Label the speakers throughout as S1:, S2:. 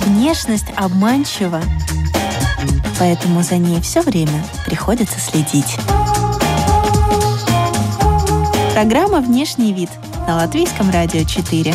S1: Внешность обманчива, поэтому за ней все время приходится следить. Программа «Внешний вид» на Латвийском радио 4.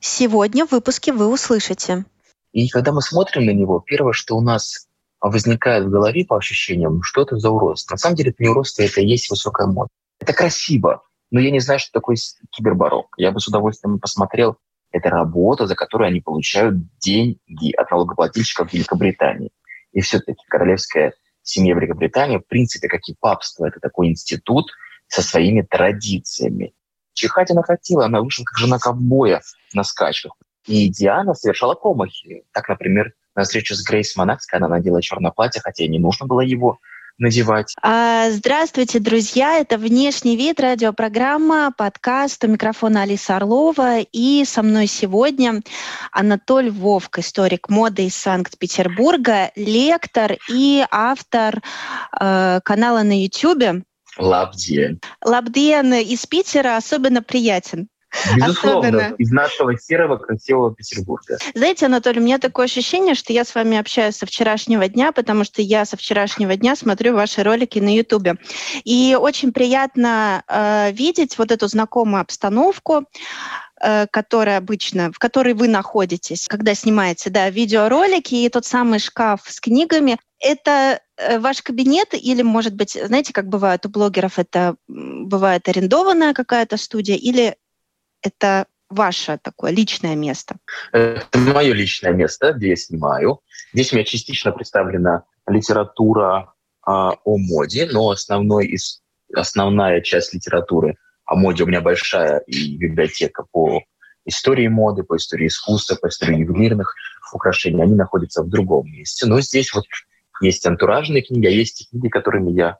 S1: Сегодня в выпуске вы услышите.
S2: И когда мы смотрим на него, первое, что у нас возникает в голове по ощущениям, что это за уродство. На самом деле это не уродство, это и есть высокая мода. Это красиво, но я не знаю, что такое кибербарок. Я бы с удовольствием посмотрел. Это работа, за которую они получают деньги от налогоплательщиков Великобритании. И все-таки королевская семья Великобритании, в принципе, как и папство, это такой институт со своими традициями. Чихать она хотела, она вышла как жена ковбоя на скачках. И Диана совершала промахи. Так, например, на встречу с Грейс Монакской она надела черное платье, хотя и не нужно было его надевать.
S1: А, здравствуйте, друзья! Это «Внешний вид», радиопрограмма, подкаст. У микрофона Алиса Орлова. И со мной сегодня Анатоль Вовк, историк моды из Санкт-Петербурга, лектор и автор э, канала на YouTube.
S2: Лабден.
S1: Лабден из Питера особенно приятен.
S2: Безусловно, Особенно. из нашего серого красивого Петербурга.
S1: Знаете, Анатолий, у меня такое ощущение, что я с вами общаюсь со вчерашнего дня, потому что я со вчерашнего дня смотрю ваши ролики на Ютубе. И очень приятно э, видеть вот эту знакомую обстановку, э, которая обычно, в которой вы находитесь, когда снимаете да, видеоролики, и тот самый шкаф с книгами. Это э, ваш кабинет или, может быть, знаете, как бывает у блогеров, это бывает арендованная какая-то студия или это ваше такое личное место?
S2: Это мое личное место, где я снимаю. Здесь у меня частично представлена литература а, о моде, но основной из, основная часть литературы о моде у меня большая и библиотека по истории моды, по истории искусства, по истории ювелирных украшений. Они находятся в другом месте. Но здесь вот есть антуражные книги, а есть книги, которыми я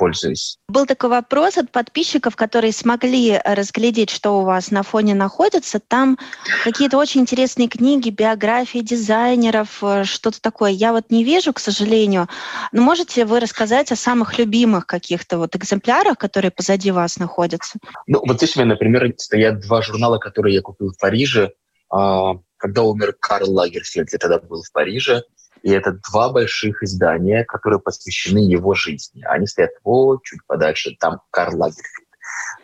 S2: пользуюсь.
S1: Был такой вопрос от подписчиков, которые смогли разглядеть, что у вас на фоне находится. Там какие-то очень интересные книги, биографии дизайнеров, э, что-то такое. Я вот не вижу, к сожалению. Но можете вы рассказать о самых любимых каких-то вот экземплярах, которые позади вас находятся?
S2: Ну, вот здесь у меня, например, стоят два журнала, которые я купил в Париже. А, когда умер Карл Лагерфельд, я тогда был в Париже. И это два больших издания, которые посвящены его жизни. Они стоят вот чуть подальше, там Карл Лагерфельд.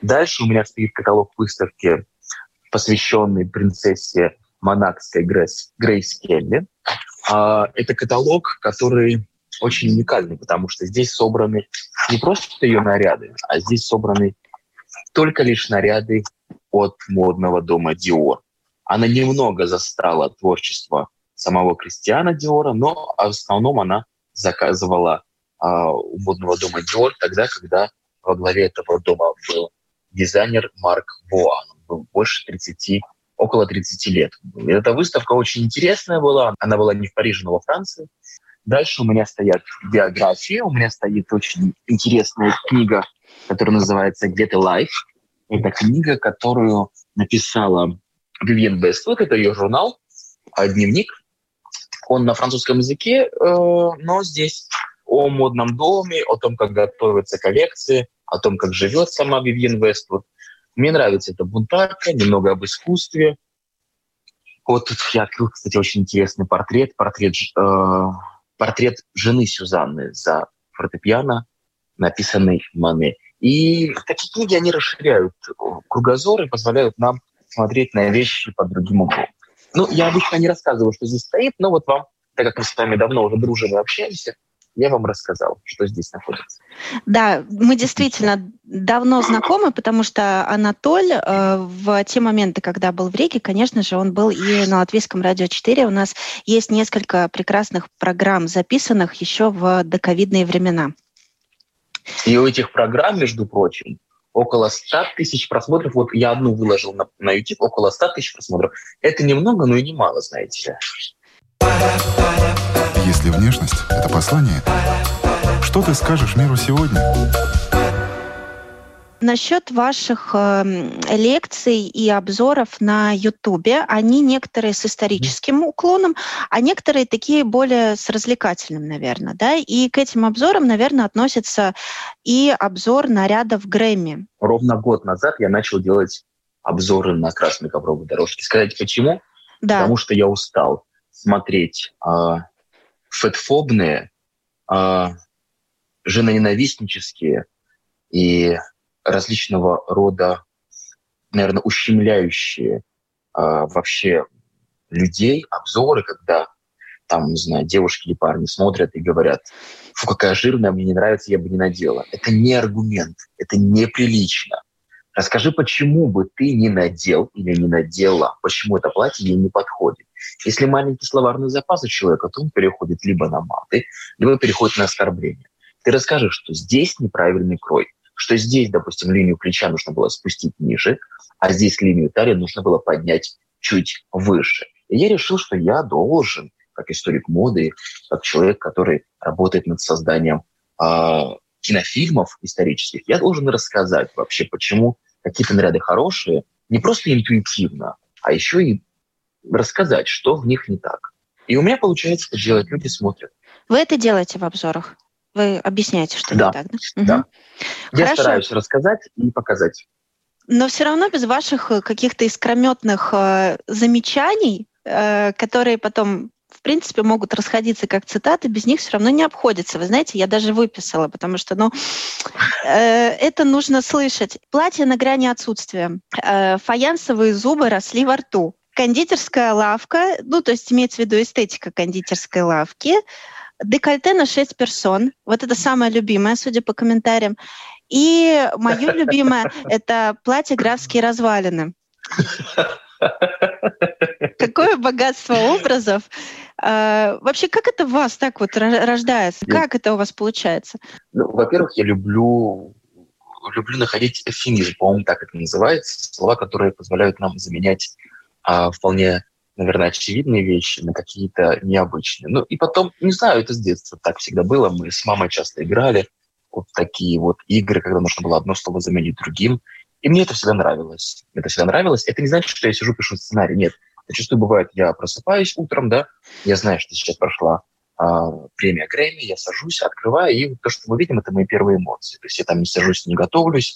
S2: Дальше у меня стоит каталог выставки, посвященный принцессе монакской Грейс, Грейс Келли. А, это каталог, который очень уникальный, потому что здесь собраны не просто ее наряды, а здесь собраны только лишь наряды от модного дома Dior. Она немного застала творчество самого Кристиана Диора, но в основном она заказывала а, у модного дома Диор тогда, когда во главе этого дома был дизайнер Марк Буан. Он был больше 30, около 30 лет. Эта выставка очень интересная была. Она была не в Париже, но во Франции. Дальше у меня стоят биографии. У меня стоит очень интересная книга, которая называется «Get a Life». Это книга, которую написала Вивьен Бествуд. Это ее журнал, а дневник. Он на французском языке, э, но здесь о модном доме, о том, как готовятся коллекции, о том, как живет сама Вивьен Вествуд. Мне нравится эта бунтарка, немного об искусстве. Вот тут я открыл, кстати, очень интересный портрет, портрет, э, портрет жены Сюзанны за фортепиано, написанный Мане. И такие книги, они расширяют кругозор и позволяют нам смотреть на вещи под другим углом. Ну, я обычно не рассказываю, что здесь стоит, но вот вам, так как мы с вами давно уже дружим и общаемся, я вам рассказал, что здесь находится.
S1: Да, мы действительно давно знакомы, потому что Анатоль э, в те моменты, когда был в Риге, конечно же, он был и на Латвийском радио 4. У нас есть несколько прекрасных программ, записанных еще в доковидные времена.
S2: И у этих программ, между прочим, около 100 тысяч просмотров. Вот я одну выложил на, на YouTube, около 100 тысяч просмотров. Это немного, но и немало, знаете ли.
S3: Если внешность — это послание, что ты скажешь миру сегодня?
S1: Насчет ваших э, лекций и обзоров на Ютубе, они некоторые с историческим уклоном, а некоторые такие более с развлекательным, наверное, да? И к этим обзорам, наверное, относится и обзор нарядов Грэмми.
S2: Ровно год назад я начал делать обзоры на красной ковровой дорожке. Сказать почему?
S1: Да.
S2: Потому что я устал смотреть э, фетфобные, э, женоненавистнические и различного рода, наверное, ущемляющие э, вообще людей обзоры, когда там, не знаю, девушки или парни смотрят и говорят, фу, какая жирная, мне не нравится, я бы не надела. Это не аргумент, это неприлично. Расскажи, почему бы ты не надел или не надела, почему это платье ей не подходит. Если маленький словарный запас у человека, то он переходит либо на маты, либо переходит на оскорбление. Ты расскажешь, что здесь неправильный крой, что здесь, допустим, линию плеча нужно было спустить ниже, а здесь линию талии нужно было поднять чуть выше. И я решил, что я должен, как историк моды, как человек, который работает над созданием э, кинофильмов исторических, я должен рассказать вообще, почему какие-то наряды хорошие, не просто интуитивно, а еще и рассказать, что в них не так. И у меня получается это делать, люди смотрят.
S1: Вы это делаете в обзорах? Вы объясняете, что
S2: да.
S1: не так, да?
S2: Да. Угу. Я Хорошо. стараюсь рассказать и показать.
S1: Но все равно без ваших э, каких-то искрометных э, замечаний, э, которые потом в принципе, могут расходиться как цитаты, без них все равно не обходится. Вы знаете, я даже выписала, потому что, ну, э, это нужно слышать. Платье на грани отсутствия. Э, фаянсовые зубы росли во рту. Кондитерская лавка, ну, то есть имеется в виду эстетика кондитерской лавки. Декольте на 6 персон. Вот это самое любимое, судя по комментариям. И мое любимое – это платье «Графские развалины». Какое богатство образов. А, вообще, как это у вас так вот рождается? Как это у вас получается?
S2: Ну, во-первых, я люблю люблю находить эфемизм, по-моему, так это называется, слова, которые позволяют нам заменять а, вполне, наверное, очевидные вещи на какие-то необычные. Ну и потом, не знаю, это с детства так всегда было. Мы с мамой часто играли вот такие вот игры, когда нужно было одно слово заменить другим. И мне это всегда нравилось. Мне это всегда нравилось. Это не значит, что я сижу, пишу сценарий. Нет. Зачастую бывает, я просыпаюсь утром, да, я знаю, что сейчас прошла а, премия Грэмми, я сажусь, открываю, и то, что мы видим, это мои первые эмоции. То есть я там не сажусь, не готовлюсь.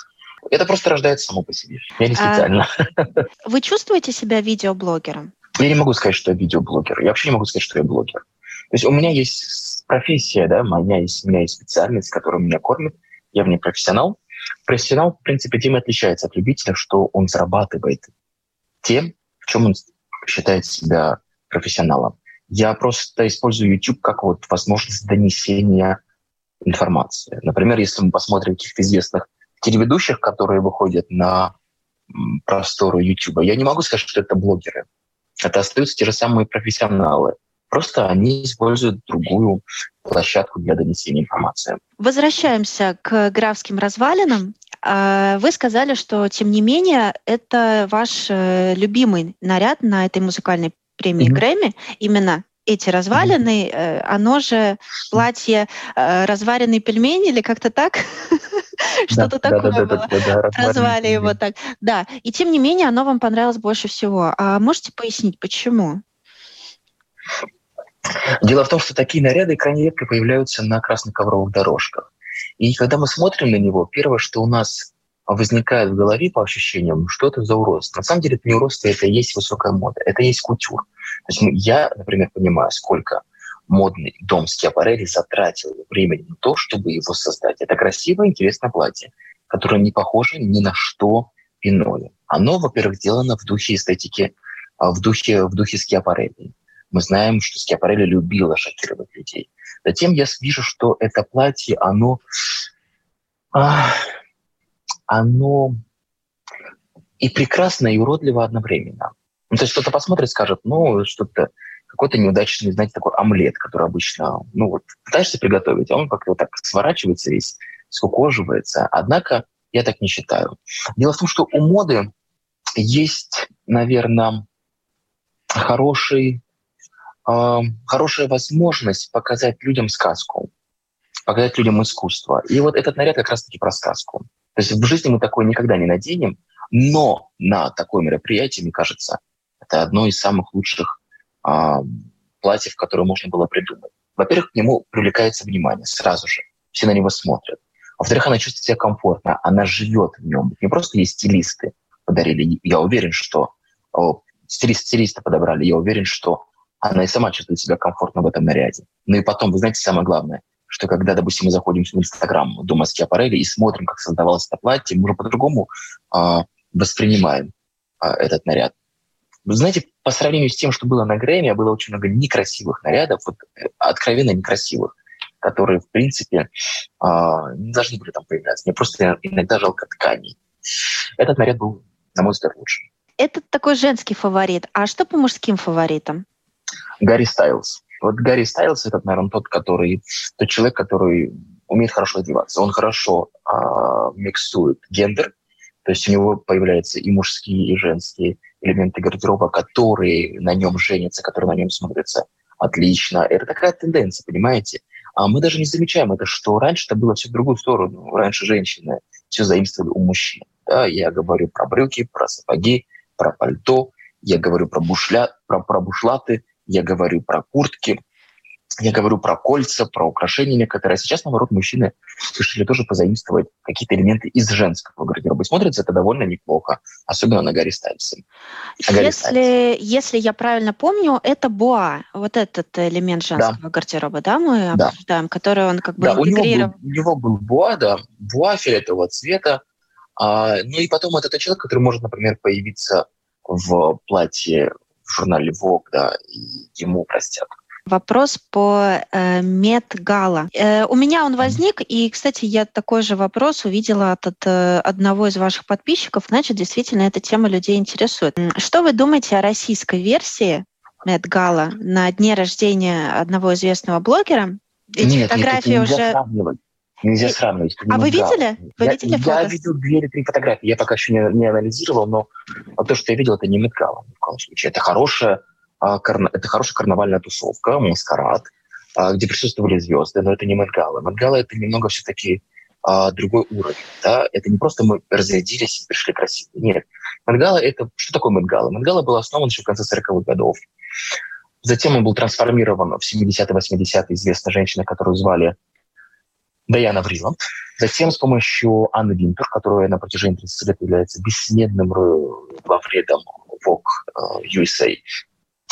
S2: Это просто рождается само по себе. Я не а специально.
S1: А, вы чувствуете себя видеоблогером?
S2: Я не могу сказать, что я видеоблогер. Я вообще не могу сказать, что я блогер. То есть у меня есть профессия, да, у меня есть, у меня есть специальность, которая меня кормит. Я в ней профессионал. Профессионал, в принципе, тем отличается от любителя, что он зарабатывает тем, в чем он считает себя профессионалом. Я просто использую YouTube как вот возможность донесения информации. Например, если мы посмотрим каких-то известных телеведущих, которые выходят на просторы YouTube, я не могу сказать, что это блогеры. Это остаются те же самые профессионалы. Просто они используют другую площадку для донесения информации.
S1: Возвращаемся к графским развалинам. А, вы сказали, что, тем не менее, это ваш э, любимый наряд на этой музыкальной премии mm-hmm. Грэмми. Именно эти развалины, mm-hmm. оно же платье э, разваренные пельмени или как-то так? Что-то такое было. Назвали его так. Да, и тем не менее оно вам понравилось больше всего. А можете пояснить, почему?
S2: Дело в том, что такие наряды крайне редко появляются на красных ковровых дорожках. И когда мы смотрим на него, первое, что у нас возникает в голове по ощущениям, что это за уродство. На самом деле это не уродство, это и есть высокая мода, это и есть кутюр. То есть я, например, понимаю, сколько модный дом Скиапарелли затратил времени на то, чтобы его создать. Это красивое, интересное платье, которое не похоже ни на что иное. Оно, во-первых, сделано в духе эстетики, а, в духе, в духе Скиапарелли. Мы знаем, что Скиапарелли любила шокировать людей. Затем я вижу, что это платье, оно, а, оно и прекрасно, и уродливо одновременно. Ну, то есть кто-то посмотрит, скажет, ну, что-то какой-то неудачный, знаете, такой омлет, который обычно, ну вот, пытаешься приготовить, а он как-то вот так сворачивается весь, скукоживается. Однако я так не считаю. Дело в том, что у моды есть, наверное, хороший хорошая возможность показать людям сказку, показать людям искусство. И вот этот наряд как раз-таки про сказку. То есть в жизни мы такое никогда не наденем, но на такое мероприятие, мне кажется, это одно из самых лучших а, платьев, которое можно было придумать. Во-первых, к нему привлекается внимание сразу же. Все на него смотрят. Во-вторых, она чувствует себя комфортно, она живет в нем. Не просто есть стилисты подарили. Я уверен, что о, стилист, стилиста подобрали. Я уверен, что она и сама чувствует себя комфортно в этом наряде. Ну и потом, вы знаете, самое главное, что когда, допустим, мы заходим в Инстаграм Дома Скиапарелли и смотрим, как создавалось это платье, мы уже по-другому э, воспринимаем э, этот наряд. Вы знаете, по сравнению с тем, что было на Грэмми, было очень много некрасивых нарядов, вот, э, откровенно некрасивых, которые, в принципе, э, не должны были там появляться. Мне просто иногда жалко тканей. Этот наряд был, на мой взгляд, лучший.
S1: Это такой женский фаворит. А что по мужским фаворитам?
S2: Гарри Стайлз. Вот Гарри Стайлз это, наверное, тот, который, тот человек, который умеет хорошо одеваться. Он хорошо э, миксует гендер, то есть у него появляются и мужские, и женские элементы гардероба, которые на нем женятся, которые на нем смотрятся отлично. Это такая тенденция, понимаете? А мы даже не замечаем это, что раньше это было все в другую сторону. Раньше женщины все заимствовали у мужчин. Да? Я говорю про брюки, про сапоги, про пальто, я говорю про, бушля, про, про бушлаты, я говорю про куртки, я говорю про кольца, про украшения некоторые. А сейчас, наоборот, мужчины решили тоже позаимствовать какие-то элементы из женского гардероба. И смотрится это довольно неплохо, особенно на Гарри Стайлсе.
S1: Если, если я правильно помню, это боа, вот этот элемент женского да. гардероба, да, мы да. обсуждаем, который он как бы да, интегрировал.
S2: У него, был, у него был боа, да, боа фиолетового цвета. А, ну и потом это тот человек, который может, например, появиться в платье в журнале Vogue, да, и ему простят.
S1: Вопрос по э, Медгала. Э, у меня он возник, и, кстати, я такой же вопрос увидела от, от э, одного из ваших подписчиков. Значит, действительно, эта тема людей интересует. Что вы думаете о российской версии Медгала на дне рождения одного известного блогера?
S2: Эти нет, фотографии нет, уже... Сравнивать. Нельзя э, сравнивать.
S1: А вы видели? Вы
S2: я,
S1: видели
S2: фото? Я видел две или три фотографии. Я пока еще не, не анализировал, но то, что я видел, это не Метгала ни в коем случае. Это хорошая, а, это хорошая карнавальная тусовка, маскарад, а, где присутствовали звезды, но это не Метгала. Метгала — это немного все-таки а, другой уровень. Да? Это не просто мы разрядились и пришли красиво. Нет. Метгала — это... Что такое Метгала? Метгала был основан еще в конце 40-х годов. Затем он был трансформирован в 70-80-е известной женщиной, которую звали Даяна Вриланд. Затем с помощью Анны Винтер, которая на протяжении 30 лет является бессмедным главредом Vogue USA,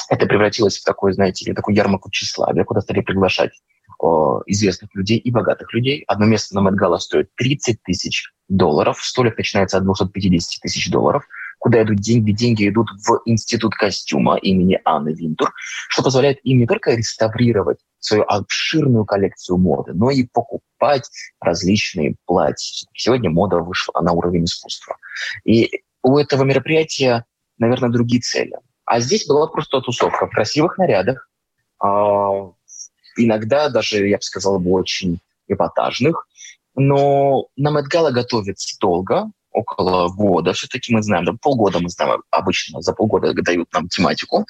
S2: это превратилось в такой, знаете, такую ярмарку тщеславия, куда стали приглашать о, известных людей и богатых людей. Одно место на Мэтгала стоит 30 тысяч долларов, столик начинается от 250 тысяч долларов. Куда идут деньги? Деньги идут в институт костюма имени Анны Винтур, что позволяет им не только реставрировать свою обширную коллекцию моды, но и покупать различные платья. Сегодня мода вышла на уровень искусства. И у этого мероприятия, наверное, другие цели. А здесь была просто тусовка в красивых нарядах, э, иногда даже, я бы сказал, бы очень эпатажных. Но на Мэтгала готовится долго, около года. Все-таки мы знаем, да, полгода мы знаем обычно, за полгода дают нам тематику,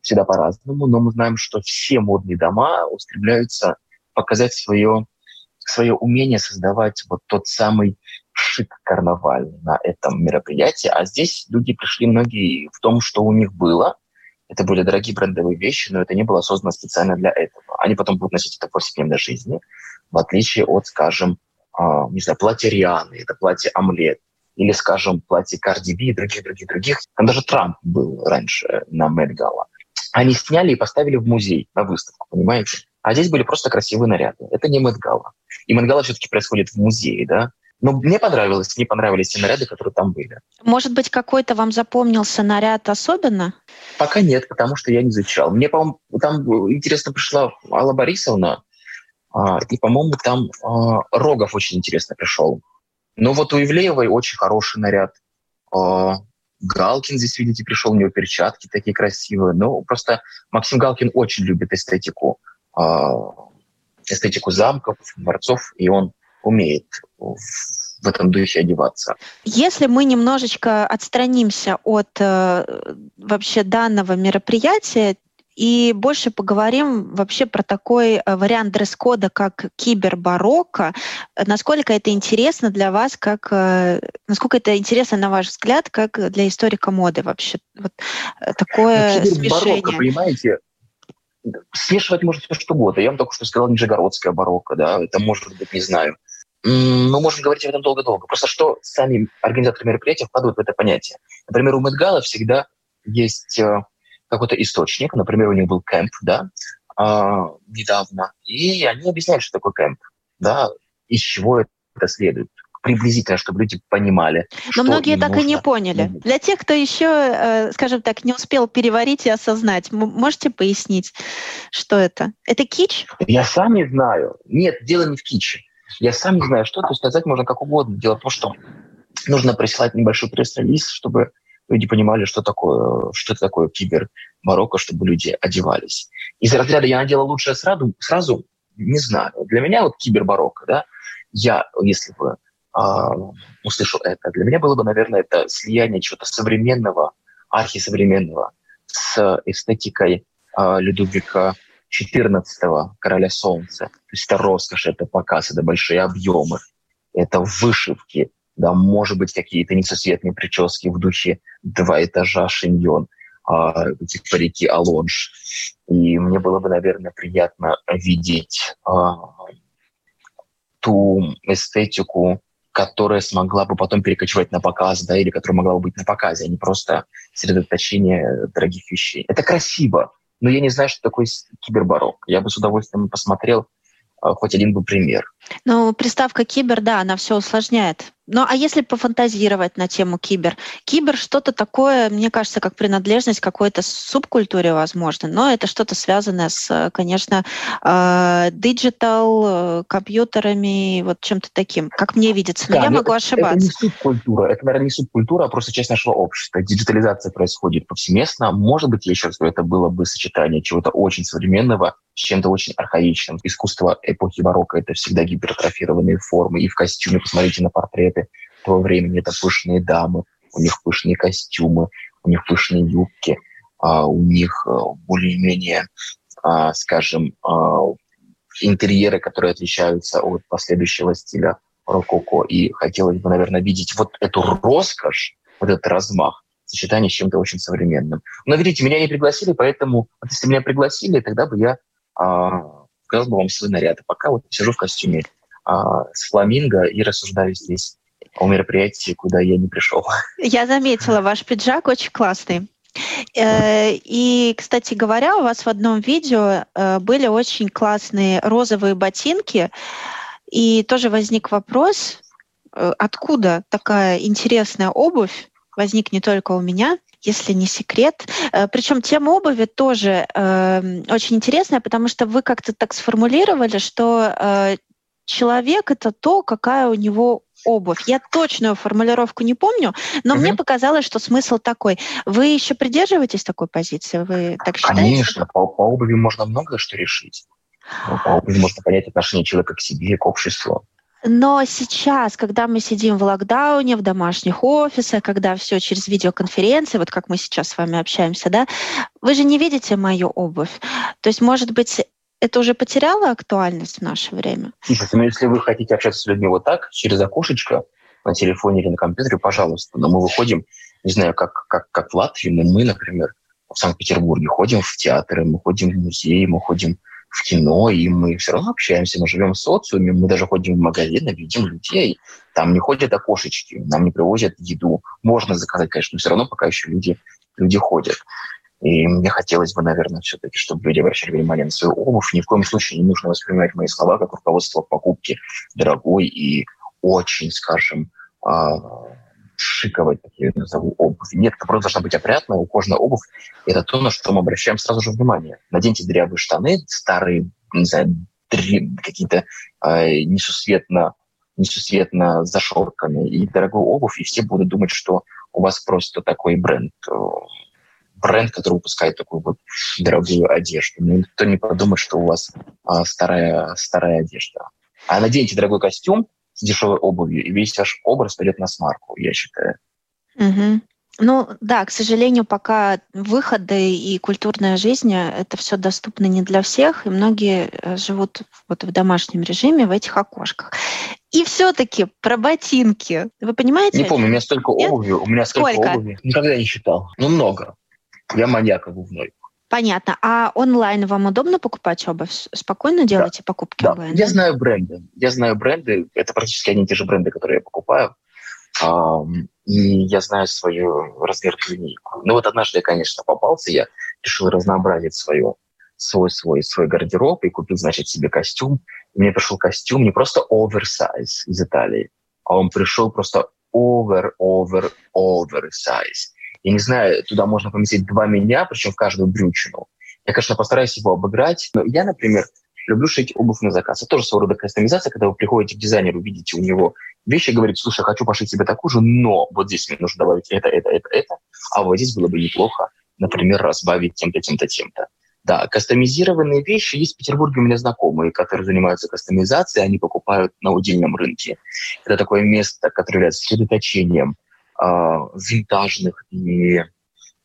S2: всегда по-разному, но мы знаем, что все модные дома устремляются показать свое, свое умение создавать вот тот самый шик карнавальный на этом мероприятии. А здесь люди пришли многие в том, что у них было. Это были дорогие брендовые вещи, но это не было создано специально для этого. Они потом будут носить это в повседневной жизни, в отличие от, скажем, не знаю, платье Рианы, это платье Омлет, или, скажем, платье Карди Би и других-других-других. Там даже Трамп был раньше на Мэтт Они сняли и поставили в музей на выставку, понимаете? А здесь были просто красивые наряды. Это не Мэтт И Мэтт все-таки происходит в музее, да? Но мне понравилось, мне понравились те наряды, которые там были.
S1: Может быть, какой-то вам запомнился наряд особенно?
S2: Пока нет, потому что я не изучал. Мне, по-моему, там интересно пришла Алла Борисовна, а, и, по-моему, там а, Рогов очень интересно пришел. Но вот у Ивлеевой очень хороший наряд. А, Галкин здесь, видите, пришел, у него перчатки такие красивые. Ну, просто Максим Галкин очень любит эстетику, эстетику замков, дворцов, и он умеет в этом духе одеваться.
S1: Если мы немножечко отстранимся от э, вообще данного мероприятия, и больше поговорим вообще про такой э, вариант дресс-кода, как кибербарокко. Насколько это интересно для вас, как, э, насколько это интересно, на ваш взгляд, как для историка моды вообще? Вот э, такое ну, смешение.
S2: понимаете, смешивать можно все что угодно. Я вам только что сказал нижегородская барокко, да, это может быть, не знаю. Мы можем говорить об этом долго-долго. Просто что сами организаторы мероприятия вкладывают в это понятие. Например, у Мэтгала всегда есть какой-то источник, например, у них был кемп, да, а, недавно, и они объясняют, что такое кемп, да, из чего это следует приблизительно, чтобы люди понимали.
S1: Но многие так нужно. и не поняли. Для тех, кто еще, э, скажем так, не успел переварить и осознать, можете пояснить, что это? Это кич?
S2: Я сам не знаю. Нет, дело не в киче. Я сам не знаю, что это сказать можно как угодно. Дело в том, что нужно присылать небольшой пресс-релиз, чтобы люди понимали, что такое, что это такое кибер Марокко, чтобы люди одевались. Из разряда я надела лучшее сразу, сразу не знаю. Для меня вот кибер Марокко, да, я, если бы э, услышал это, для меня было бы, наверное, это слияние чего-то современного, архисовременного с эстетикой э, Людовика XIV, короля солнца. То есть это роскошь, это показ, это большие объемы, это вышивки, да, может быть, какие-то несусветные прически в духе два этажа шиньон, а, эти парики алонж. И мне было бы, наверное, приятно видеть а, ту эстетику, которая смогла бы потом перекочевать на показ, да, или которая могла бы быть на показе, а не просто сосредоточение дорогих вещей. Это красиво, но я не знаю, что такое кибербарок. Я бы с удовольствием посмотрел а, хоть один бы пример.
S1: Ну, приставка кибер, да, она все усложняет. Ну, а если пофантазировать на тему кибер? Кибер что-то такое, мне кажется, как принадлежность какой-то субкультуре, возможно, но это что-то связанное с, конечно, digital, э, компьютерами, вот чем-то таким, как мне видится. Но да, я могу это, ошибаться.
S2: Это не субкультура, это, наверное, не субкультура, а просто часть нашего общества. Диджитализация происходит повсеместно. Может быть, я еще раз говорю, это было бы сочетание чего-то очень современного с чем-то очень архаичным. Искусство эпохи барокко — это всегда гипертрофированные формы. И в костюме, посмотрите на портреты того времени, это пышные дамы, у них пышные костюмы, у них пышные юбки, а у них э, более-менее, а, скажем, а, интерьеры, которые отличаются от последующего стиля рококо. И хотелось бы, наверное, видеть вот эту роскошь, вот этот размах, сочетание с чем-то очень современным. Но, видите, меня не пригласили, поэтому если меня пригласили, тогда бы я показал бы вам свой наряд. А пока вот сижу в костюме а, с фламинго и рассуждаю здесь о мероприятии, куда я не пришел.
S1: Я заметила, ваш пиджак очень классный. Э, и, кстати говоря, у вас в одном видео э, были очень классные розовые ботинки, и тоже возник вопрос, э, откуда такая интересная обувь, возник не только у меня, если не секрет. Э, Причем тема обуви тоже э, очень интересная, потому что вы как-то так сформулировали, что э, человек это то, какая у него обувь. Я точную формулировку не помню, но угу. мне показалось, что смысл такой. Вы еще придерживаетесь такой позиции? Вы так считаете?
S2: Конечно, по, по обуви можно многое что решить. По обуви можно понять отношение человека к себе, к обществу.
S1: Но сейчас, когда мы сидим в локдауне, в домашних офисах, когда все через видеоконференции, вот как мы сейчас с вами общаемся, да, вы же не видите мою обувь. То есть, может быть, это уже потеряло актуальность в наше время?
S2: Слушайте, ну если вы хотите общаться с людьми вот так, через окошечко, на телефоне или на компьютере, пожалуйста. Но мы выходим, не знаю, как, как, как в Латвии, но мы, например, в Санкт-Петербурге ходим в театры, мы ходим в музеи, мы ходим в кино, и мы все равно общаемся, мы живем в социуме, мы даже ходим в магазины, видим людей. Там не ходят окошечки, нам не привозят еду. Можно заказать, конечно, но все равно пока еще люди, люди ходят. И мне хотелось бы, наверное, все-таки, чтобы люди обращали внимание на свою обувь. Ни в коем случае не нужно воспринимать мои слова как руководство покупки дорогой и очень, скажем, а, шиковать, как я ее назову, обувь. Нет, это просто должна быть опрятная, ухоженная обувь. Это то, на что мы обращаем сразу же внимание. Наденьте дырявые штаны, старые, не знаю, какие-то э, несусветно, несусветно зашорканные и дорогую обувь, и все будут думать, что у вас просто такой бренд э, бренд, который выпускает такую вот дорогую одежду. Но никто не подумает, что у вас а, старая, старая одежда. А наденьте дорогой костюм, дешевой обувью, и весь ваш образ пойдет на смарку, я считаю.
S1: Угу. Ну да, к сожалению, пока выходы и культурная жизнь э, это все доступно не для всех, и многие э, живут вот в домашнем режиме в этих окошках. И все-таки про ботинки. Вы понимаете?
S2: Не помню, у меня столько Нет? обуви, у меня столько Сколько? обуви. Никогда не считал. Ну, много. Я маньяк обувной.
S1: Понятно. А онлайн вам удобно покупать обувь? Спокойно делаете да. покупки
S2: да. онлайн? Я да? знаю бренды. Я знаю бренды. Это практически одни и те же бренды, которые я покупаю и я знаю свою размерную линейку. Ну вот однажды я, конечно, попался, я решил разнообразить свое, свой, свой, свой гардероб и купил, значит, себе костюм. И мне пришел костюм не просто оверсайз из Италии, а он пришел просто овер, овер, оверсайз. Я не знаю, туда можно поместить два меня, причем в каждую брючину. Я, конечно, постараюсь его обыграть, но я, например, люблю шить обувь на заказ. Это тоже своего рода кастомизация, когда вы приходите к дизайнеру, видите у него вещи, говорите, слушай, хочу пошить себе такую же, но вот здесь мне нужно добавить это, это, это, это, а вот здесь было бы неплохо, например, разбавить тем-то, тем-то, тем-то. Да, кастомизированные вещи есть в Петербурге у меня знакомые, которые занимаются кастомизацией, они покупают на удельном рынке. Это такое место, которое является сосредоточением винтажных и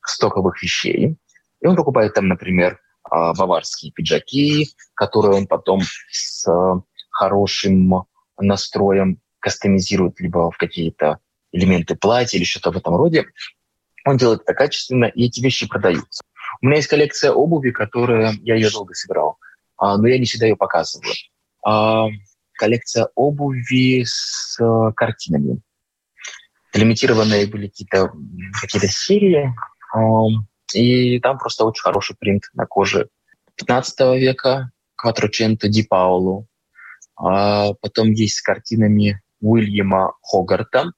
S2: стоковых вещей. И он покупает там, например, а, баварские пиджаки, которые он потом с а, хорошим настроем кастомизирует либо в какие-то элементы платья или что-то в этом роде. Он делает это качественно, и эти вещи продаются. У меня есть коллекция обуви, которая... Я ее долго собирал, а, но я не всегда ее показываю. Коллекция обуви с картинами. Лимитированные были какие-то какие серии, и там просто очень хороший принт на коже 15 века, Кватроченто Ди Паулу. А потом есть с картинами Уильяма Хогарта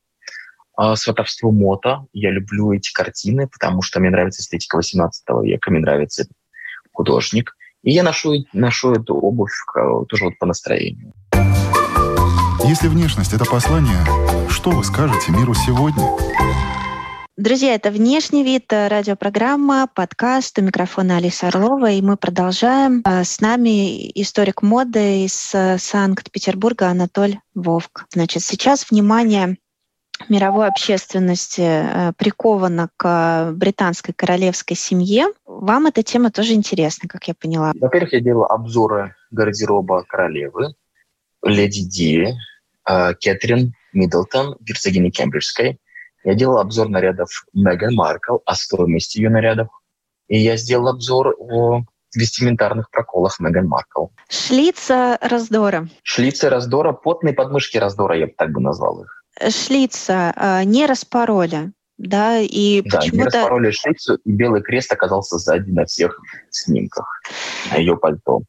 S2: а, «Сватовство Мота». Я люблю эти картины, потому что мне нравится эстетика 18 века, мне нравится художник. И я ношу, ношу эту обувь тоже вот по настроению.
S3: Если внешность – это послание, что вы скажете миру сегодня?
S1: Друзья, это «Внешний вид», э, радиопрограмма, подкаст. У микрофона Алиса Орлова, и мы продолжаем. Э, с нами историк моды из э, Санкт-Петербурга Анатоль Вовк. Значит, сейчас внимание мировой общественности приковано к британской королевской семье. Вам эта тема тоже интересна, как я поняла.
S2: Во-первых, я делал обзоры гардероба королевы, леди Ди, Кэтрин Миддлтон, герцогини Кембриджской – я делал обзор нарядов Меган Маркл, о стоимости ее нарядов. И я сделал обзор о вестиментарных проколах Меган Маркл.
S1: Шлица раздора.
S2: Шлица раздора, потные подмышки раздора, я бы так бы назвал их.
S1: Шлица э, не распороли. Да, и
S2: да, почему-то... не распороли шлицу, и белый крест оказался сзади на всех снимках, на ее пальто.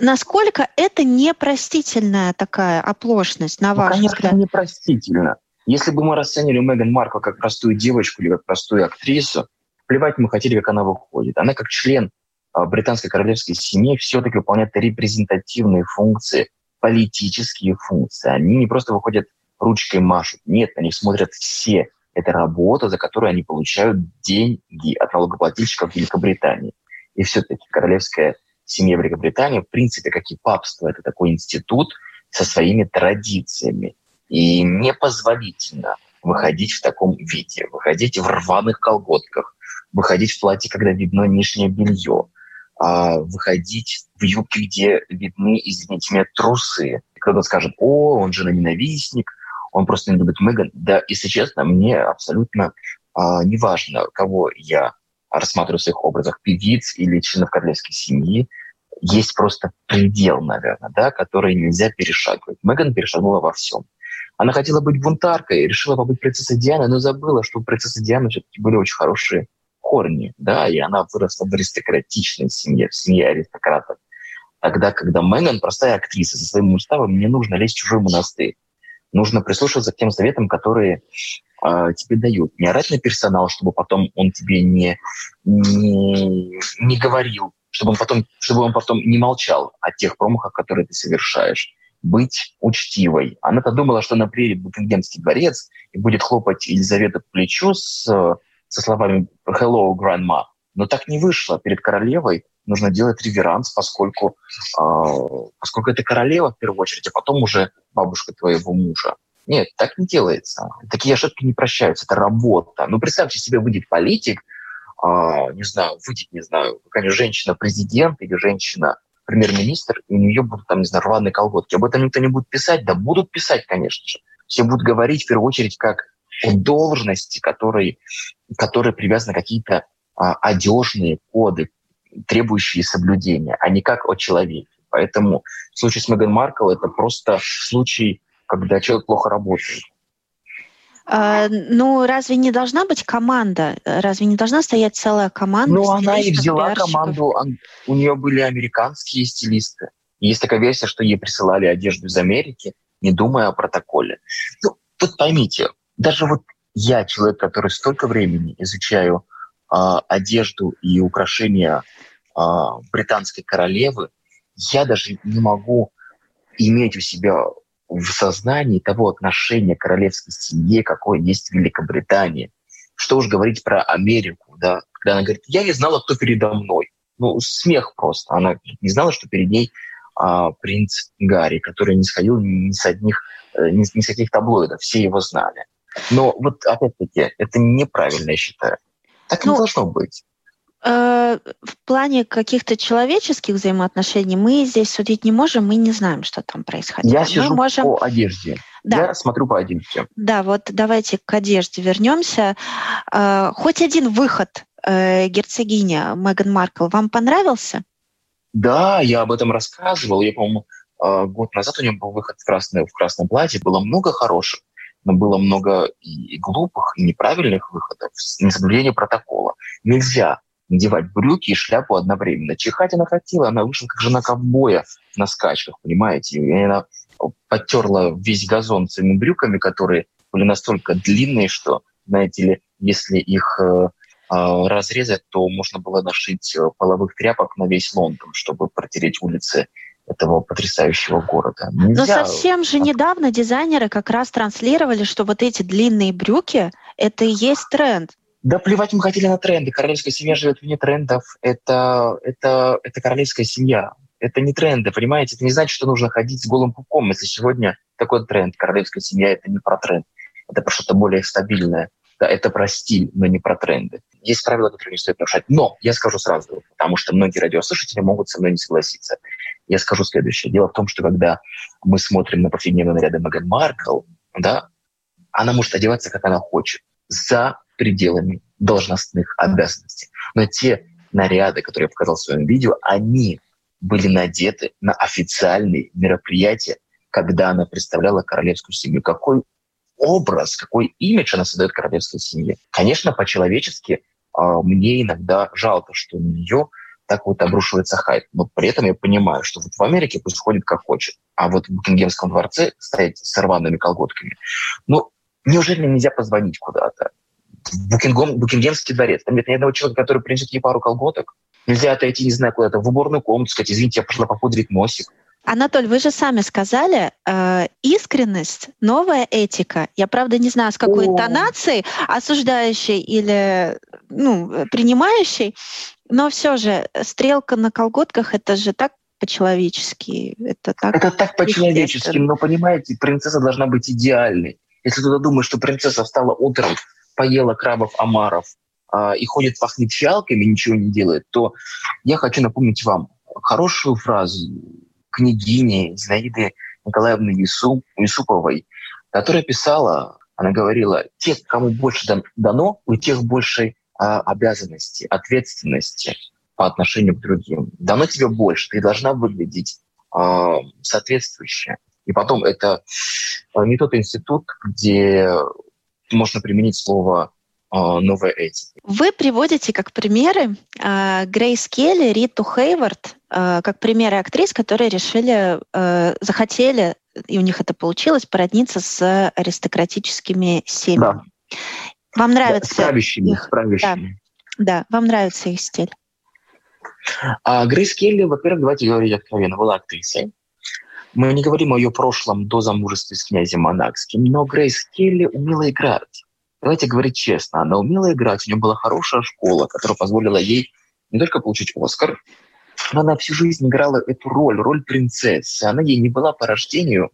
S1: Насколько это непростительная такая оплошность, на ну, ваш
S2: конечно, взгляд? непростительно. Если бы мы расценили Меган Маркл как простую девочку или как простую актрису, плевать мы хотели, как она выходит. Она как член а, британской королевской семьи все-таки выполняет репрезентативные функции, политические функции. Они не просто выходят ручкой машут. Нет, они смотрят все. Это работа, за которую они получают деньги от налогоплательщиков Великобритании. И все-таки королевская семья Великобритании, в принципе, как и папство, это такой институт со своими традициями. И непозволительно выходить в таком виде, выходить в рваных колготках, выходить в платье, когда видно нижнее белье, а выходить в юбке, где видны, извините меня, трусы. Кто-то скажет, о, он же ненавистник, он просто не любит Меган. Да, если честно, мне абсолютно а, неважно, кого я рассматриваю в своих образах, певиц или членов королевской семьи, есть просто предел, наверное, да, который нельзя перешагивать. Меган перешагнула во всем. Она хотела быть бунтаркой, решила побыть принцессой Дианой, но забыла, что у принцессы Дианы все-таки были очень хорошие корни, да, и она выросла в аристократичной семье, в семье аристократов. Тогда, когда Меган простая актриса со своим уставом, не нужно лезть в чужой монастырь. Нужно прислушиваться к тем советам, которые э, тебе дают. Не орать на персонал, чтобы потом он тебе не, не, не говорил, чтобы он, потом, чтобы он потом не молчал о тех промахах, которые ты совершаешь быть учтивой. Она-то думала, что она приедет в Букингемский дворец и будет хлопать Елизавету по плечу с, со словами «Hello, grandma». Но так не вышло. Перед королевой нужно делать реверанс, поскольку, э, поскольку это королева в первую очередь, а потом уже бабушка твоего мужа. Нет, так не делается. Такие ошибки не прощаются. Это работа. Ну, представьте себе, выйдет политик, а, не знаю, выйдет, не знаю, какая-нибудь женщина-президент или женщина премьер-министр, и у нее будут там, не знаю, рваные колготки. Об этом никто не будет писать? Да будут писать, конечно же. Все будут говорить, в первую очередь, как о должности, которые, которые привязаны какие-то а, одежные коды, требующие соблюдения, а не как о человеке. Поэтому в случае с Меган Маркл это просто случай, когда человек плохо работает.
S1: А, ну, разве не должна быть команда? Разве не должна стоять целая команда?
S2: Ну, она и взяла команду. У нее были американские стилисты. Есть такая версия, что ей присылали одежду из Америки, не думая о протоколе. Ну, вот поймите, даже вот я, человек, который столько времени изучаю одежду и украшения э, британской королевы, я даже не могу иметь у себя в сознании того отношения к королевской семье, какое есть в Великобритании. Что уж говорить про Америку, да, когда она говорит, я не знала, кто передо мной. Ну, смех просто. Она не знала, что перед ней а, принц Гарри, который не сходил ни с одних, э, ни, ни с каких таблоидов, все его знали. Но вот опять-таки, это неправильно, я считаю. Так ну, не должно быть.
S1: Э, в плане каких-то человеческих взаимоотношений мы здесь судить не можем, мы не знаем, что там происходит.
S2: Я сижу можем... по одежде. Да. Я смотрю по одежде.
S1: Да, вот давайте к одежде вернемся. Э, хоть один выход э, герцогиня Меган Маркл вам понравился?
S2: Да, я об этом рассказывал. Я, по-моему, год назад у нее был выход в, красное, в красном платье. Было много хороших, но было много и глупых, и неправильных выходов, несоблюдение протокола. Нельзя надевать брюки и шляпу одновременно. Чихать она хотела, она вышла как жена ковбоя на скачках, понимаете? И она подтерла весь газон своими брюками, которые были настолько длинные, что, знаете ли, если их э, э, разрезать, то можно было нашить э, половых тряпок на весь Лондон, чтобы протереть улицы этого потрясающего города.
S1: Нельзя... Но совсем же недавно дизайнеры как раз транслировали, что вот эти длинные брюки — это и есть тренд.
S2: Да плевать мы хотели на тренды. Королевская семья живет вне трендов. Это, это, это королевская семья. Это не тренды, понимаете? Это не значит, что нужно ходить с голым пупком. Если сегодня такой тренд, королевская семья, это не про тренд. Это про что-то более стабильное. Да, это про стиль, но не про тренды. Есть правила, которые не стоит нарушать. Но я скажу сразу, потому что многие радиослушатели могут со мной не согласиться. Я скажу следующее. Дело в том, что когда мы смотрим на повседневные наряды Меган Маркл, да, она может одеваться, как она хочет, за пределами должностных обязанностей. Но те наряды, которые я показал в своем видео, они были надеты на официальные мероприятия, когда она представляла королевскую семью. Какой образ, какой имидж она создает королевской семье. Конечно, по-человечески э, мне иногда жалко, что на нее так вот обрушивается хайп. Но при этом я понимаю, что вот в Америке пусть ходит как хочет, а вот в Букингемском дворце стоять с рваными колготками. Ну, неужели нельзя позвонить куда-то? Букингом, Букингемский дворец. Там нет ни одного человека, который принесет ей пару колготок. Нельзя отойти, не знаю, куда-то в уборную комнату, сказать, извините, я пошла попудрить носик.
S1: Анатоль, вы же сами сказали, э, искренность, новая этика. Я, правда, не знаю, с какой интонацией, осуждающей или ну, принимающей, но все же стрелка на колготках это же так по-человечески.
S2: Это так, это так по-человечески, но понимаете, принцесса должна быть идеальной. Если кто-то думает, что принцесса встала утром поела крабов, омаров а, и ходит пахнет фиалками, ничего не делает, то я хочу напомнить вам хорошую фразу княгини Зинаиды Николаевны Юсу, Юсуповой, которая писала, она говорила, тех, кому больше дано, у тех больше обязанности, ответственности по отношению к другим. Дано тебе больше, ты должна выглядеть а, соответствующе. И потом это а, не тот институт, где можно применить слово а, новая этика.
S1: Вы приводите как примеры э, Грейс Келли, Риту Хейвард, э, как примеры актрис, которые решили, э, захотели, и у них это получилось, породниться с аристократическими семьями. Да. Вам нравится... Да, с
S2: правящими. Их... С правящими.
S1: Да, да, вам нравится их стиль.
S2: А Грейс Келли, во-первых, давайте говорить откровенно, была актрисой. Мы не говорим о ее прошлом до замужества с князем Монакским, но Грейс Келли умела играть. Давайте говорить честно, она умела играть, у нее была хорошая школа, которая позволила ей не только получить Оскар, но она всю жизнь играла эту роль, роль принцессы. Она ей не была по рождению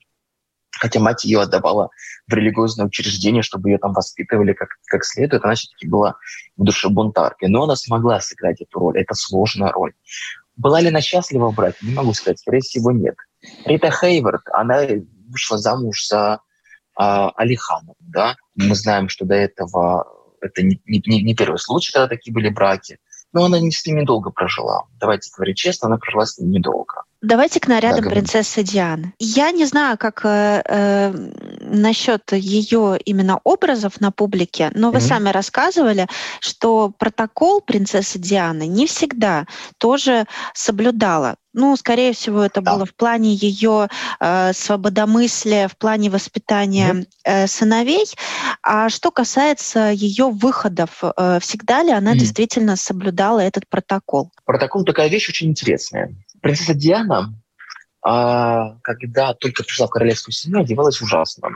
S2: хотя мать ее отдавала в религиозное учреждение, чтобы ее там воспитывали как, как следует. Она все-таки была в душе бунтаркой. Но она смогла сыграть эту роль. Это сложная роль. Была ли она счастлива в браке? Не могу сказать. Скорее всего, нет. Рита Хейвард, она вышла замуж за а, Алиханом. Да? Мы знаем, что до этого это не, не, не первый случай, когда такие были браки. Но она не с ними долго прожила. Давайте говорить честно, она прожила с ними недолго.
S1: Давайте к нарядам да, принцессы Дианы. Я не знаю, как э, э, насчет ее именно образов на публике, но вы mm-hmm. сами рассказывали, что протокол принцессы Дианы не всегда тоже соблюдала. Ну, скорее всего, это да. было в плане ее э, свободомыслия, в плане воспитания э, сыновей. А что касается ее выходов, э, всегда ли она mm. действительно соблюдала этот протокол?
S2: Протокол такая вещь очень интересная. Принцесса Диана, а, когда только пришла в королевскую семью, одевалась ужасно.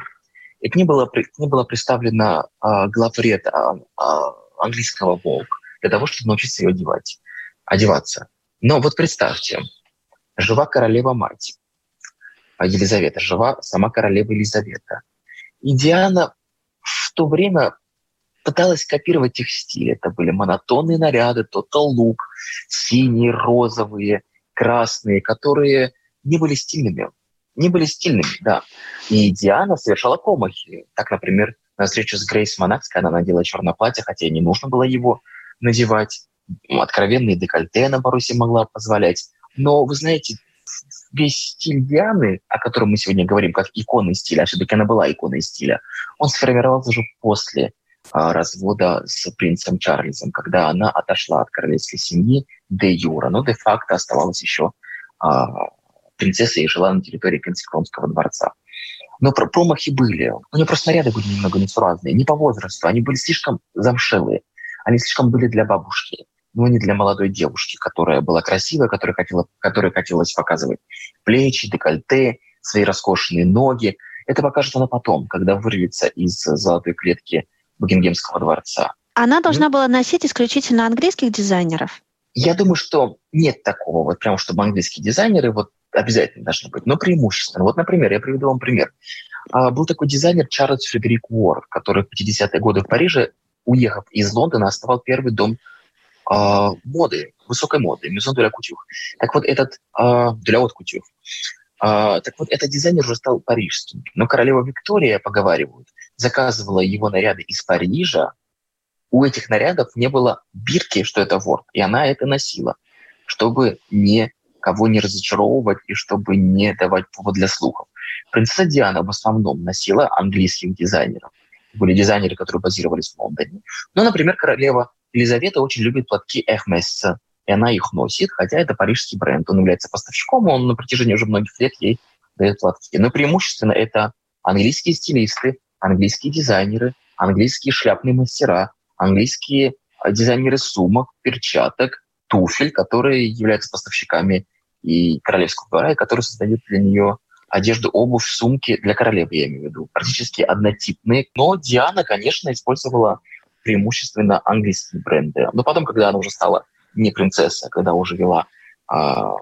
S2: И к ней было, к ней было представлена а, главред а, английского волк для того, чтобы научиться ее одевать, одеваться. Но вот представьте, жива королева-мать Елизавета, жива сама королева Елизавета. И Диана в то время пыталась копировать их стиль. Это были монотонные наряды, тотал лук, синие, розовые, красные, которые не были стильными. Не были стильными, да. И Диана совершала промахи. Так, например, на встрече с Грейс Монакс, когда она надела черное платье, хотя и не нужно было его надевать. Откровенные декольте она себе могла позволять. Но, вы знаете, весь стиль Дианы, о котором мы сегодня говорим, как иконы стиля, а все-таки она была иконой стиля, он сформировался уже после а, развода с принцем Чарльзом, когда она отошла от королевской семьи де юра, но де-факто оставалась еще а, принцессой и жила на территории Пенсиконского дворца. Но про промахи были. У нее просто наряды были немного несуразные. Не по возрасту. Они были слишком замшелые. Они слишком были для бабушки, но не для молодой девушки, которая была красивая, которая хотела, которая хотелось показывать плечи, декольте, свои роскошные ноги. Это покажет она потом, когда вырвется из золотой клетки Букингемского дворца.
S1: Она должна была носить исключительно английских дизайнеров.
S2: Я думаю, что нет такого, вот прямо чтобы английские дизайнеры вот обязательно должны быть, но преимущественно. Вот, например, я приведу вам пример. А, был такой дизайнер Чарльз Фредерик Уорд, который в 50-е годы в Париже, уехав из Лондона, основал первый дом а, моды, высокой моды, Maison de la. Так вот, этот а, de la Haute. А, так вот, этот дизайнер уже стал парижским. Но королева Виктория, поговаривают, заказывала его наряды из Парижа. У этих нарядов не было бирки, что это ворд, и она это носила, чтобы не кого не разочаровывать и чтобы не давать повод для слухов. Принцесса Диана в основном носила английских дизайнеров. Были дизайнеры, которые базировались в Лондоне. Но, например, королева Елизавета очень любит платки Эхмес, и она их носит, хотя это парижский бренд. Он является поставщиком, он на протяжении уже многих лет ей дает платки. Но преимущественно это английские стилисты, английские дизайнеры, английские шляпные мастера, английские э, дизайнеры сумок, перчаток, туфель, которые являются поставщиками и королевского двора, и которые создают для нее одежду, обувь, сумки для королевы, я имею в виду, практически однотипные. Но Диана, конечно, использовала преимущественно английские бренды. Но потом, когда она уже стала не принцесса, когда уже вела, а,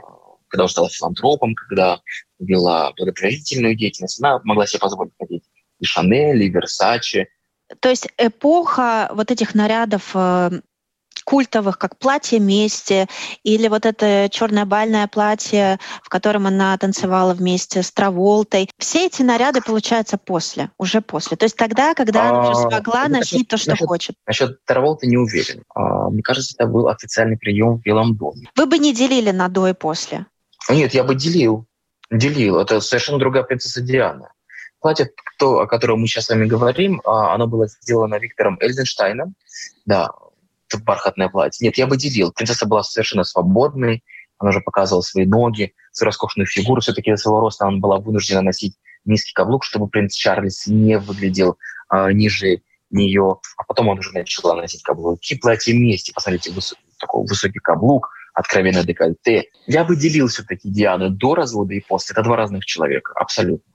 S2: когда уже стала филантропом, когда вела благотворительную деятельность, она могла себе позволить надеть и Шанель, и Версачи.
S1: То есть эпоха вот этих нарядов э, культовых, как платье мести или вот это черное бальное платье, в котором она танцевала вместе с Траволтой. Все эти наряды получаются после, уже после. То есть тогда, когда она уже а, смогла носить то, что
S2: насчет,
S1: хочет.
S2: Насчет Траволты не уверен. А, мне кажется, это был официальный прием в Белом доме.
S1: Вы бы не делили на до и после?
S2: Нет, я бы делил. Делил. Это совершенно другая принцесса Диана. Платье, то, о котором мы сейчас с вами говорим, а, оно было сделано Виктором Эльзенштейном. Да, бархатное платье. Нет, я бы делил. Принцесса была совершенно свободной, она уже показывала свои ноги, свою роскошную фигуру. Все-таки до своего роста она была вынуждена носить низкий каблук, чтобы принц Чарльз не выглядел а, ниже нее. А потом он уже начала носить каблуки, платье вместе. Посмотрите, выс- такой высокий каблук, откровенно декольте. Я бы делил все-таки Диану до развода и после. Это два разных человека, абсолютно.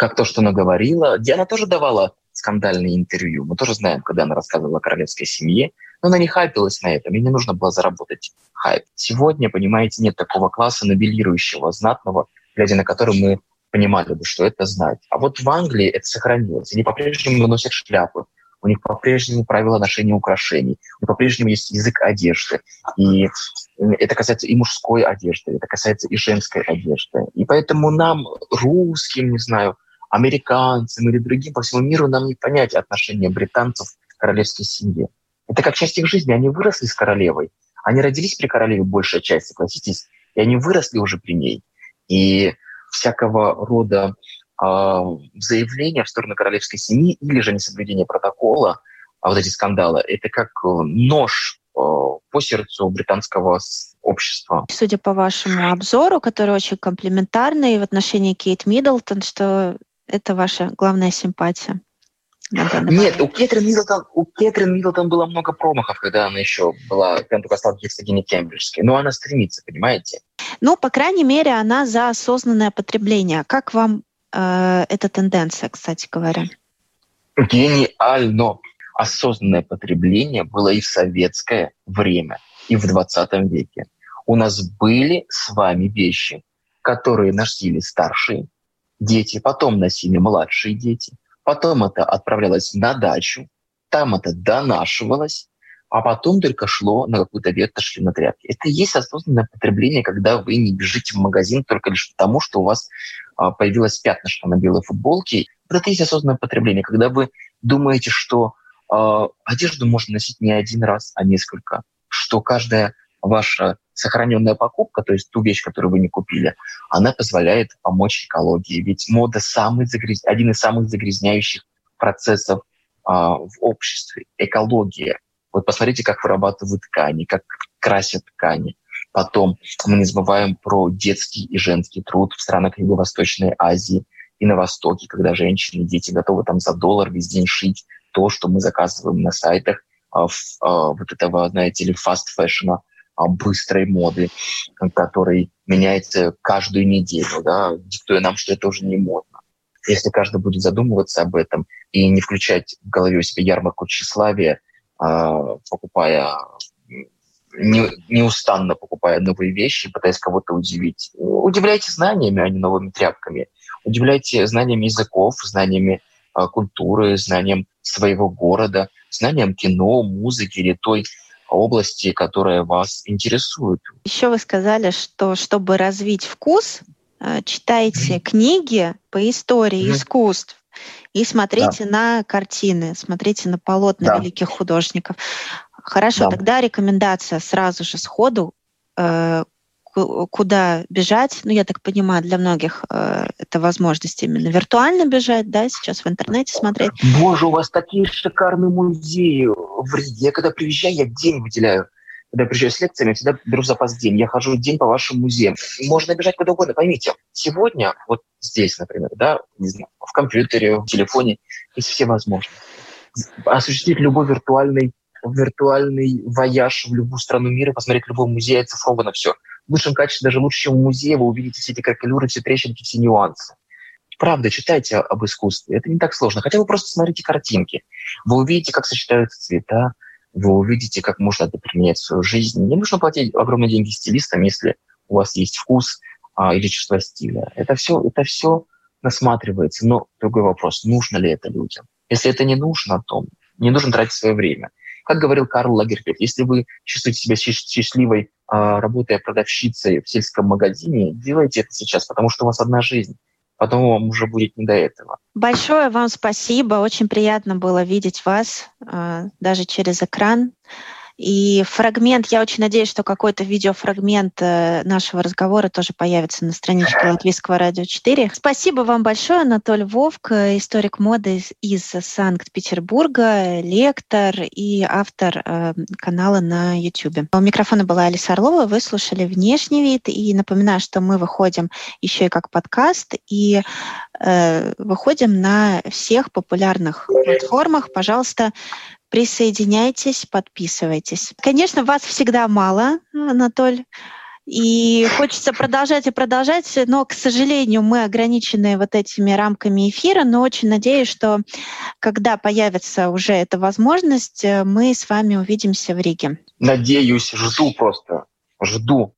S2: Как то, что она говорила. Диана тоже давала скандальные интервью. Мы тоже знаем, когда она рассказывала о королевской семье, но она не хайпилась на этом, ей не нужно было заработать хайп. Сегодня, понимаете, нет такого класса набелирующего, знатного, глядя на который мы понимали бы, что это знать. А вот в Англии это сохранилось. Они по-прежнему носят шляпы, у них по-прежнему правила ношения украшений, у них по-прежнему есть язык одежды. И это касается и мужской одежды, это касается и женской одежды. И поэтому нам, русским, не знаю, американцам или другим по всему миру, нам не понять отношения британцев к королевской семье. Это как часть их жизни. Они выросли с королевой. Они родились при королеве, большая часть, согласитесь, и они выросли уже при ней. И всякого рода э, заявления в сторону королевской семьи или же несоблюдение протокола, а вот эти скандалы, это как э, нож э, по сердцу британского общества.
S1: Судя по вашему обзору, который очень комплиментарный в отношении Кейт Миддлтон, что это ваша главная симпатия.
S2: Нет, у Кэтрин, Миддлтон, у Кэтрин Миддлтон было много промахов, когда она еще была, когда она только стала герцогиней Кембриджской. Но она стремится, понимаете?
S1: Ну, по крайней мере, она за осознанное потребление. Как вам э, эта тенденция, кстати говоря?
S2: Гениально. Осознанное потребление было и в советское время, и в 20 веке. У нас были с вами вещи, которые носили старшие дети, потом носили младшие дети, потом это отправлялось на дачу, там это донашивалось, а потом только шло на какую-то ветошь на тряпки. Это и есть осознанное потребление, когда вы не бежите в магазин только лишь потому, что у вас а, появилось пятнышко на белой футболке. Это и есть осознанное потребление, когда вы думаете, что а, одежду можно носить не один раз, а несколько, что каждая ваша сохраненная покупка, то есть ту вещь, которую вы не купили, она позволяет помочь экологии. Ведь мода самый загряз... один из самых загрязняющих процессов а, в обществе. Экология. Вот посмотрите, как вырабатывают ткани, как красят ткани. Потом мы не забываем про детский и женский труд в странах Юго-Восточной Азии и на Востоке, когда женщины и дети готовы там за доллар весь день шить то, что мы заказываем на сайтах а, в, а, вот этого, знаете ли, fast fashion а, быстрой моды, который меняется каждую неделю, да, диктуя нам, что это уже не модно. Если каждый будет задумываться об этом и не включать в голове у себя ярмарку тщеславия, а, покупая не, неустанно покупая новые вещи, пытаясь кого-то удивить. Удивляйте знаниями, а не новыми тряпками. Удивляйте знаниями языков, знаниями э, культуры, знанием своего города, знанием кино, музыки или той области, которая вас интересует.
S1: Еще вы сказали, что чтобы развить вкус, э, читайте mm-hmm. книги по истории mm-hmm. искусств и смотрите да. на картины, смотрите на полотна да. великих художников. Хорошо, да. тогда рекомендация сразу же сходу э, куда бежать. Ну, я так понимаю, для многих э, это возможность именно виртуально бежать, да, сейчас в интернете смотреть.
S2: Боже, у вас такие шикарные музеи в Риге. Я когда приезжаю, я день выделяю. Когда я приезжаю с лекциями, я всегда беру запас день. Я хожу день по вашим музеям. Можно бежать куда угодно. Поймите, сегодня, вот здесь, например, да, не знаю, в компьютере, в телефоне, есть все возможности. Осуществить любой виртуальный виртуальный вояж в любую страну мира, посмотреть любой музей, оцифровано все в лучшем качестве, даже лучше, чем в музее, вы увидите все эти кракелюры, все трещинки, все нюансы. Правда, читайте об искусстве. Это не так сложно. Хотя вы просто смотрите картинки. Вы увидите, как сочетаются цвета, вы увидите, как можно это применять в свою жизнь. Не нужно платить огромные деньги стилистам, если у вас есть вкус а, или чувство стиля. Это все, это все насматривается. Но другой вопрос, нужно ли это людям? Если это не нужно, то не нужно тратить свое время. Как говорил Карл Лагерфельд, если вы чувствуете себя счастливой, работая продавщицей в сельском магазине, делайте это сейчас, потому что у вас одна жизнь. Потом вам уже будет не до этого.
S1: Большое вам спасибо. Очень приятно было видеть вас а, даже через экран. И фрагмент, я очень надеюсь, что какой-то видеофрагмент э, нашего разговора тоже появится на страничке Латвийского радио 4. Спасибо вам большое, Анатолий Вовк, историк моды из Санкт-Петербурга, лектор и автор э, канала на YouTube. У микрофона была Алиса Орлова, вы слушали «Внешний вид», и напоминаю, что мы выходим еще и как подкаст, и э, выходим на всех популярных платформах. Пожалуйста, Присоединяйтесь, подписывайтесь. Конечно, вас всегда мало, Анатоль. И хочется продолжать и продолжать, но, к сожалению, мы ограничены вот этими рамками эфира, но очень надеюсь, что когда появится уже эта возможность, мы с вами увидимся в Риге.
S2: Надеюсь, жду просто, жду.